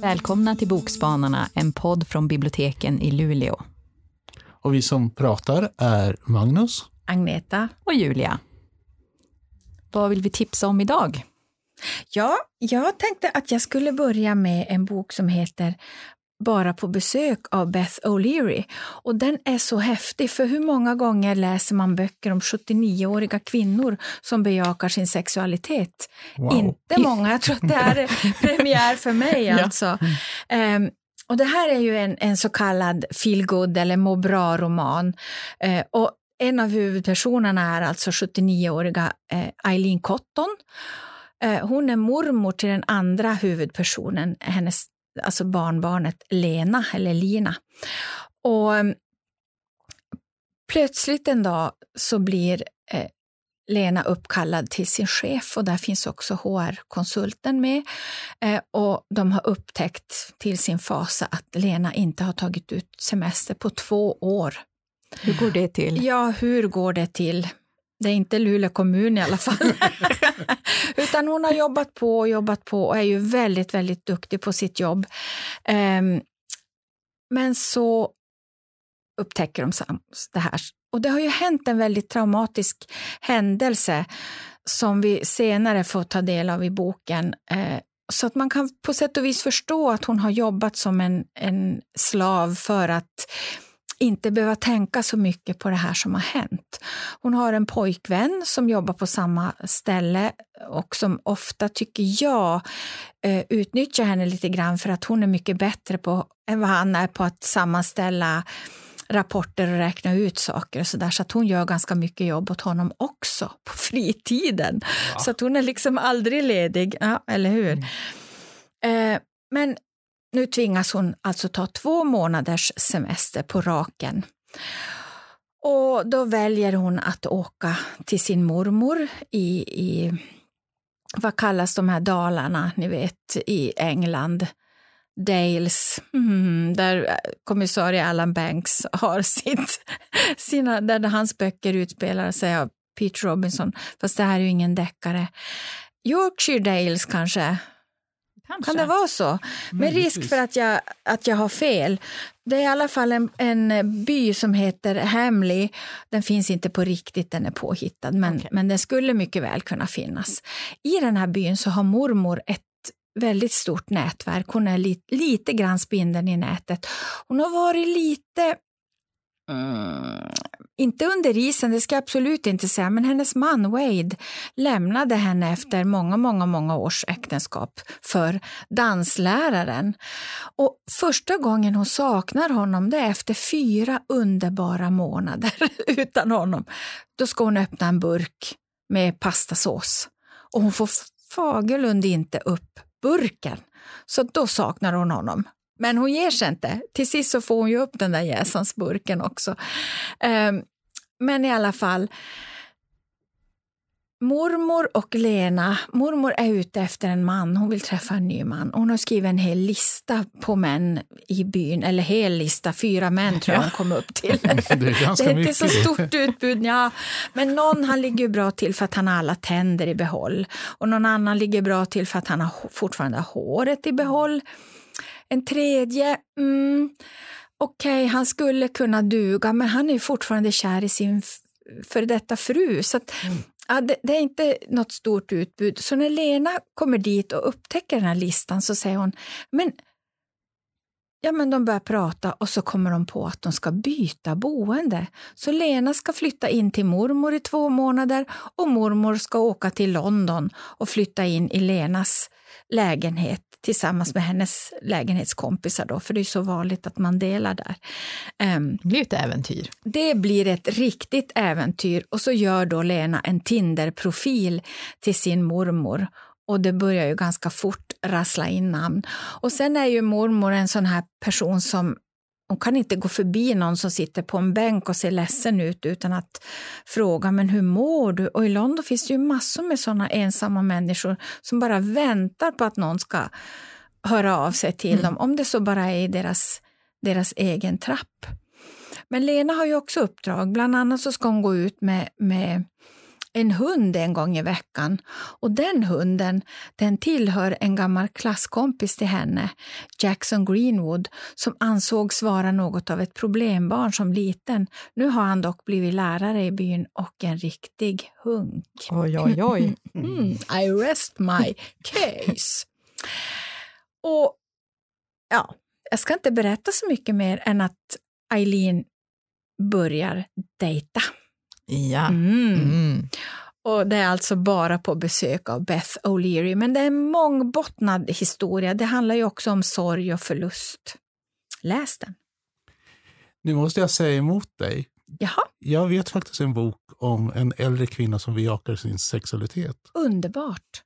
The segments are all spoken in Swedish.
Välkomna till Bokspanarna, en podd från biblioteken i Luleå. Och vi som pratar är Magnus, Agneta och Julia. Vad vill vi tipsa om idag? Ja, jag tänkte att jag skulle börja med en bok som heter bara på besök av Beth O'Leary. Och den är så häftig, för hur många gånger läser man böcker om 79-åriga kvinnor som bejakar sin sexualitet? Wow. Inte många, jag tror att det här är premiär för mig alltså. Um, och det här är ju en, en så kallad feelgood eller må bra-roman. Uh, och en av huvudpersonerna är alltså 79-åriga uh, Eileen Cotton. Uh, hon är mormor till den andra huvudpersonen, hennes alltså barnbarnet Lena, eller Lina. Och um, plötsligt en dag så blir eh, Lena uppkallad till sin chef och där finns också HR-konsulten med. Eh, och de har upptäckt till sin fasa att Lena inte har tagit ut semester på två år. Hur går det till? Ja, hur går det till? Det är inte Luleå kommun i alla fall. Utan hon har jobbat på och jobbat på och är ju väldigt, väldigt duktig på sitt jobb. Um, men så upptäcker de det här. Och det har ju hänt en väldigt traumatisk händelse som vi senare får ta del av i boken. Uh, så att man kan på sätt och vis förstå att hon har jobbat som en, en slav för att inte behöva tänka så mycket på det här som har hänt. Hon har en pojkvän som jobbar på samma ställe och som ofta, tycker jag, eh, utnyttjar henne lite grann för att hon är mycket bättre på än vad han är på att sammanställa rapporter och räkna ut saker och så där. Så att hon gör ganska mycket jobb åt honom också på fritiden. Ja. Så att hon är liksom aldrig ledig, ja, eller hur? Mm. Eh, men nu tvingas hon alltså ta två månaders semester på raken. Och då väljer hon att åka till sin mormor i, i vad kallas de här dalarna, ni vet, i England. Dales, mm, där kommissarie Alan Banks har sitt, sina, där hans böcker utspelar sig av Pete Robinson, fast det här är ju ingen deckare. Yorkshire Dales kanske, Kanske. Kan det vara så? Med risk för att jag, att jag har fel. Det är i alla fall en, en by som heter Hamley. Den finns inte på riktigt, den är påhittad, men, okay. men den skulle mycket väl kunna finnas. I den här byn så har mormor ett väldigt stort nätverk. Hon är li, lite grann spindeln i nätet. Hon har varit lite Mm, inte under isen, det ska jag absolut inte säga, men hennes man Wade lämnade henne efter många, många, många års äktenskap för dansläraren. Och första gången hon saknar honom det är efter fyra underbara månader utan honom. Då ska hon öppna en burk med pastasås och hon får fagerlund inte upp burken. Så då saknar hon honom. Men hon ger sig inte. Till sist så får hon ju upp den där jäsansburken också. Um, men i alla fall, mormor och Lena, mormor är ute efter en man, hon vill träffa en ny man. Hon har skrivit en hel lista på män i byn, eller hel lista, fyra män tror jag hon kom upp till. det är, det är inte så stort utbud, ja. men någon han ligger bra till för att han har alla tänder i behåll och någon annan ligger bra till för att han har fortfarande har håret i behåll. En tredje, mm, okej, okay, han skulle kunna duga, men han är fortfarande kär i sin före detta fru. Så att, mm. ja, det, det, är inte något stort utbud. Så när Lena kommer dit och upptäcker den här listan så säger hon, men Ja, men de börjar prata och så kommer de på att de ska byta boende. Så Lena ska flytta in till mormor i två månader och mormor ska åka till London och flytta in i Lenas lägenhet tillsammans med hennes lägenhetskompisar då, för det är så vanligt att man delar där. Um, det blir ett äventyr. Det blir ett riktigt äventyr och så gör då Lena en Tinder-profil till sin mormor och det börjar ju ganska fort rassla in namn. Och sen är ju mormor en sån här person som hon kan inte gå förbi någon som sitter på en bänk och ser ledsen ut utan att fråga men hur mår du? Och i London finns det ju massor med sådana ensamma människor som bara väntar på att någon ska höra av sig till mm. dem, om det så bara är i deras, deras egen trapp. Men Lena har ju också uppdrag. Bland annat så ska hon gå ut med, med en hund en gång i veckan. Och den hunden den tillhör en gammal klasskompis till henne, Jackson Greenwood, som ansågs vara något av ett problembarn som liten. Nu har han dock blivit lärare i byn och en riktig hunk. Oj, oj, oj. Mm, I rest my case. Och ja, jag ska inte berätta så mycket mer än att Eileen börjar dejta. Ja. Mm. Mm. Och det är alltså bara på besök av Beth O'Leary. Men det är en mångbottnad historia. Det handlar ju också om sorg och förlust. Läs den. Nu måste jag säga emot dig. Jaha, Jag vet faktiskt en bok om en äldre kvinna som bejakar sin sexualitet. underbart.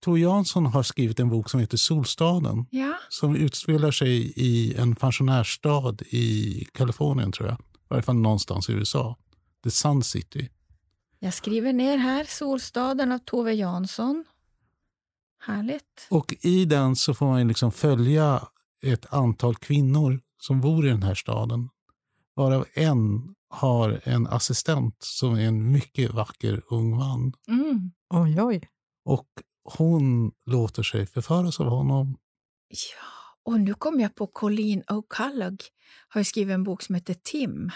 Tove Jansson har skrivit en bok som heter Solstaden Ja, som utspelar sig i en pensionärsstad i Kalifornien, tror jag. I varje fall någonstans i USA. The Sun City. jag skriver ner här. Solstaden av Tove Jansson. Härligt. Och i den så får man liksom följa ett antal kvinnor som bor i den här staden. Varav en har en assistent som är en mycket vacker ung man. Mm. Oj, oj. Och hon låter sig förföras av honom. Ja, och nu kom jag på Colleen O'Culloch. Har skrivit en bok som heter Tim.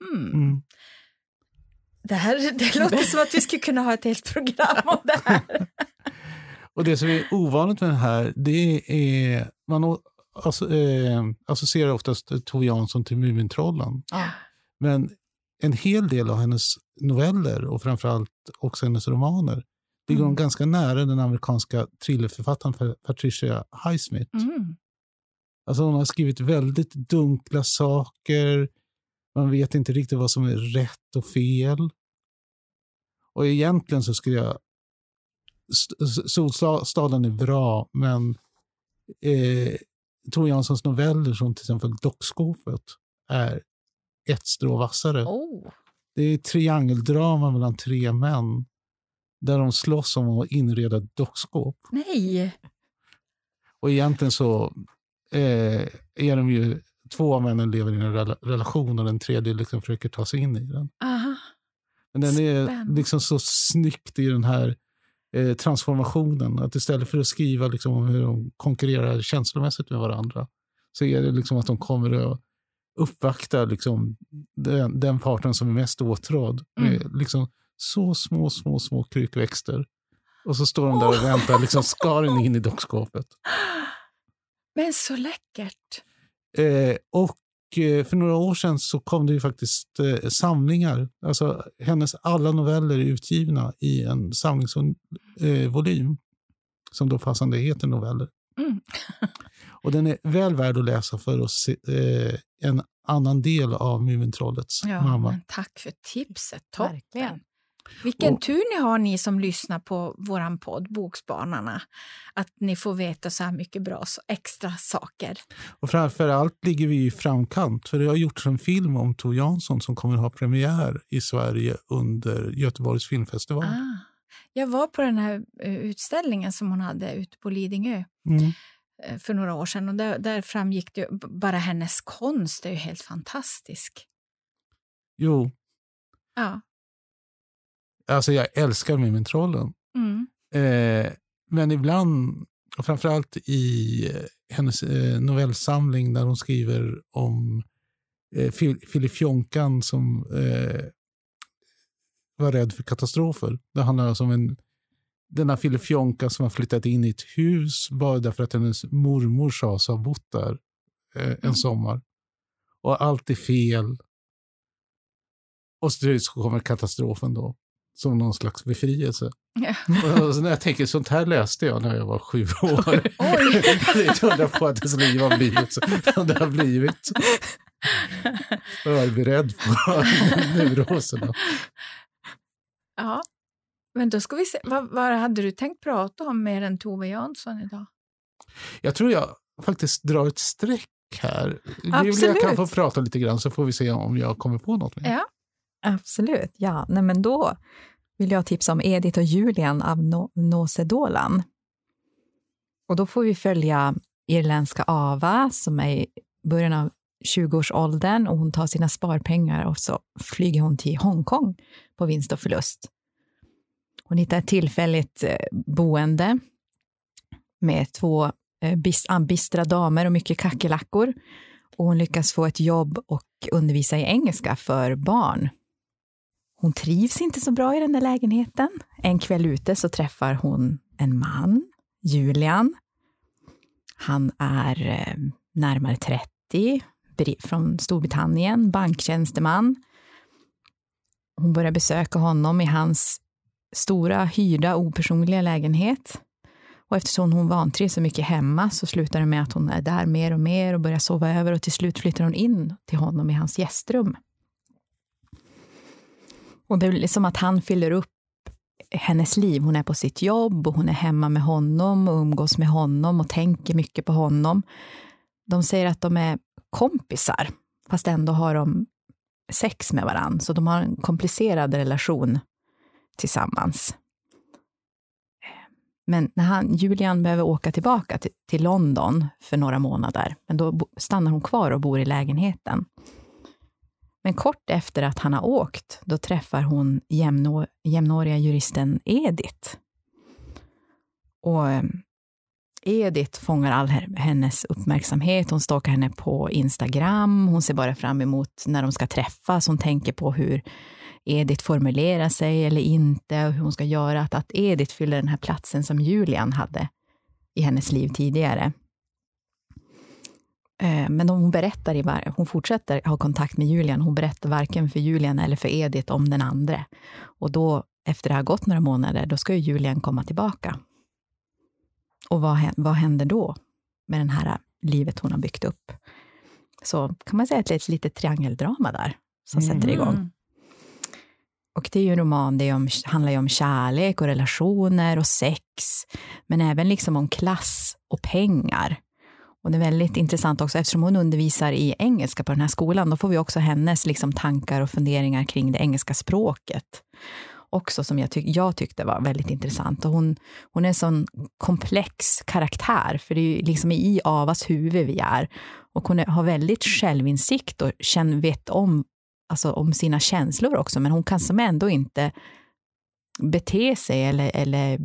Hmm. Mm. Det, här, det låter som att vi skulle kunna ha ett helt program om det här. Och det som är ovanligt med det här, det är... Man alltså, eh, associerar oftast Tove Jansson till Mumintrollen. Ja. Men en hel del av hennes noveller och framförallt också hennes romaner ligger Mm. ganska nära den amerikanska thrillerförfattaren Pa- Patricia Highsmith. Mm. Alltså hon har skrivit väldigt dunkla saker. Man vet inte riktigt vad som är rätt och fel. Och egentligen så skulle jag... Solstaden är bra, men eh, Tove Janssons noveller som till exempel Dockskåpet är ett strå vassare. Oh. Det är triangeldrama mellan tre män där de slåss om att inreda ett dockskåp. Nej. Och egentligen så eh, är de ju, två av männen lever i en rela- relation och den tredje liksom försöker ta sig in i den. Aha. Men den är Spännande. liksom så snyggt i den här eh, transformationen. Att istället för att skriva liksom om hur de konkurrerar känslomässigt med varandra så är det liksom att de kommer att uppvakta liksom den, den parten som är mest åtrådd med liksom så små, små, små krukväxter. Och så står de där och väntar, liksom skar in i dockskåpet. Men så läckert. Eh, och eh, för några år sedan så kom det ju faktiskt eh, samlingar. Alltså hennes alla noveller är utgivna i en samlingsvolym eh, volym, som då passande heter noveller. Mm. Och den är väl värd att läsa för att se eh, en annan del av Mumintrollets Ja, mamma. men tack för tipset. Toppen. Verkligen. Vilken Och- tur ni har ni som lyssnar på våran podd Bokspanarna. Att ni får veta så här mycket bra så extra saker. Och framför allt ligger vi i framkant, för det har gjorts en film om Tor Jansson som kommer att ha premiär i Sverige under Göteborgs filmfestival. Ah. Jag var på den här eh, utställningen som hon hade ute på Lidingö Mm. eh, för några år sedan och där, där framgick det bara hennes konst är ju helt fantastisk. Jo, Ja. Alltså jag älskar Mumintrollen. Mm. Eh, men ibland, och framförallt i eh, hennes eh, novellsamling där hon skriver om eh, Fil- Filifjonkan som eh, var rädd för katastrofer. Det handlar alltså om en, denna Filifjonka som har flyttat in i ett hus bara därför att hennes mormor sa sig ha bott där eh, en Mm. sommar. Och allt är fel. Och så så kommer katastrofen då, som någon slags befrielse. Och så när jag tänker, sånt här läste jag när jag var sju år. Oj. det är inte undra på att ens liv har blivit som det har blivit. Jag var beredd på neuroserna. Ja. Men då ska vi se. Vad, vad hade du tänkt prata om mer än Tove Jansson idag? Jag tror jag faktiskt drar ett streck här. Julia Absolut. kan få prata lite grann så får vi se om jag kommer på något mer. Ja. Absolut, ja. Nej, men då vill jag tipsa om Edith och Julian av no Nose Dolan. Och då får vi följa irländska Ava som är i början av 20-årsåldern och hon tar sina sparpengar och så flyger hon till Hongkong på vinst och förlust. Hon hittar ett tillfälligt eh, boende med två eh, bistra damer och mycket kackerlackor. Och hon lyckas få ett jobb och undervisa i engelska för barn. Hon trivs inte så bra i den där lägenheten. En kväll ute så träffar hon en man, Julian. Han är eh, närmare 30, från Storbritannien, banktjänsteman. Hon börjar besöka honom i hans stora, hyrda, opersonliga lägenhet. Och eftersom hon vantrivs så mycket hemma så slutar det med att hon är där mer och mer och börjar sova över och till slut flyttar hon in till honom i hans gästrum. Och det är som att han fyller upp hennes liv. Hon är på sitt jobb och hon är hemma med honom och umgås med honom och tänker mycket på honom. De säger att de är kompisar, fast ändå har de sex med varann. Så de har en komplicerad relation tillsammans. Men när han, Julian behöver åka tillbaka till, till London för några månader, men då stannar hon kvar och bor i lägenheten. Men kort efter att han har åkt, då träffar hon jämnåriga juristen Edith. Och eh, Edith fångar all hennes uppmärksamhet. Hon stalkar henne på Instagram. Hon ser bara fram emot när de ska träffas. Hon tänker på hur Edith formulerar sig eller inte och hur hon ska göra. Att, att Edith fyller den här platsen som Julian hade i hennes liv tidigare. Eh, men hon berättar, i hon fortsätter ha kontakt med Julian. Hon berättar varken för Julian eller för Edith om den andra. Och då, efter det har gått några månader, då ska ju Julian komma tillbaka. Och vad, vad händer då med det här livet hon har byggt upp? Så kan man säga att det är ett litet triangeldrama där som mm. sätter igång. Och det är ju en roman, det om, handlar ju om kärlek och relationer och sex, men även liksom om klass och pengar. Och det är väldigt intressant också, eftersom hon undervisar i engelska på den här skolan, då får vi också hennes liksom tankar och funderingar kring det engelska språket också som jag, tyck jag tyckte var väldigt intressant. Och hon, hon är en sån komplex karaktär, för det är ju liksom i Avas huvud vi är. Och hon är, har väldigt självinsikt och känn, vet om, alltså, om sina känslor också, men hon kan som ändå inte bete sig eller, eller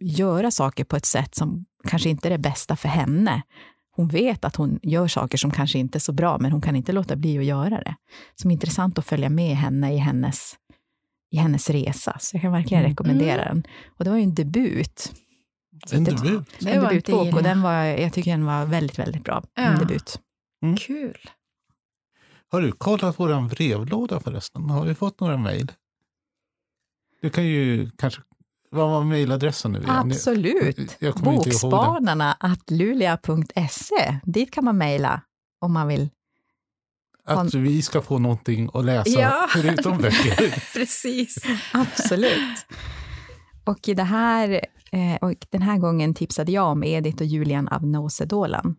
göra saker på ett sätt som kanske inte är det bästa för henne. Hon vet att hon gör saker som kanske inte är så bra, men hon kan inte låta bli att göra det. Som är intressant att följa med henne i hennes, i hennes resa. Så jag kan verkligen mm. rekommendera mm. den. Och det var ju en debut. En debut? Det en debutbok och den var, jag tycker den var väldigt, väldigt bra. Ja. En debut. Mm. Kul. Har du kollat vår brevlåda förresten? Har vi fått några mejl? Du kan ju kanske vad var mejladressen nu igen? Absolut. Bokspanarna att lulia.se. Dit kan man mejla om man vill. Att vi ska få någonting att läsa ja. förutom böcker. Precis. Absolut. Och, i det här, eh, och den här gången tipsade jag om Edith och Julian av Nosedolan.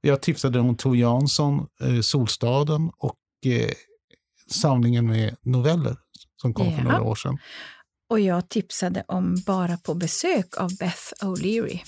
Jag tipsade om Tor Jansson, eh, Solstaden och eh, samlingen med noveller som kom ja. för några år sedan och jag tipsade om Bara på besök av Beth O'Leary.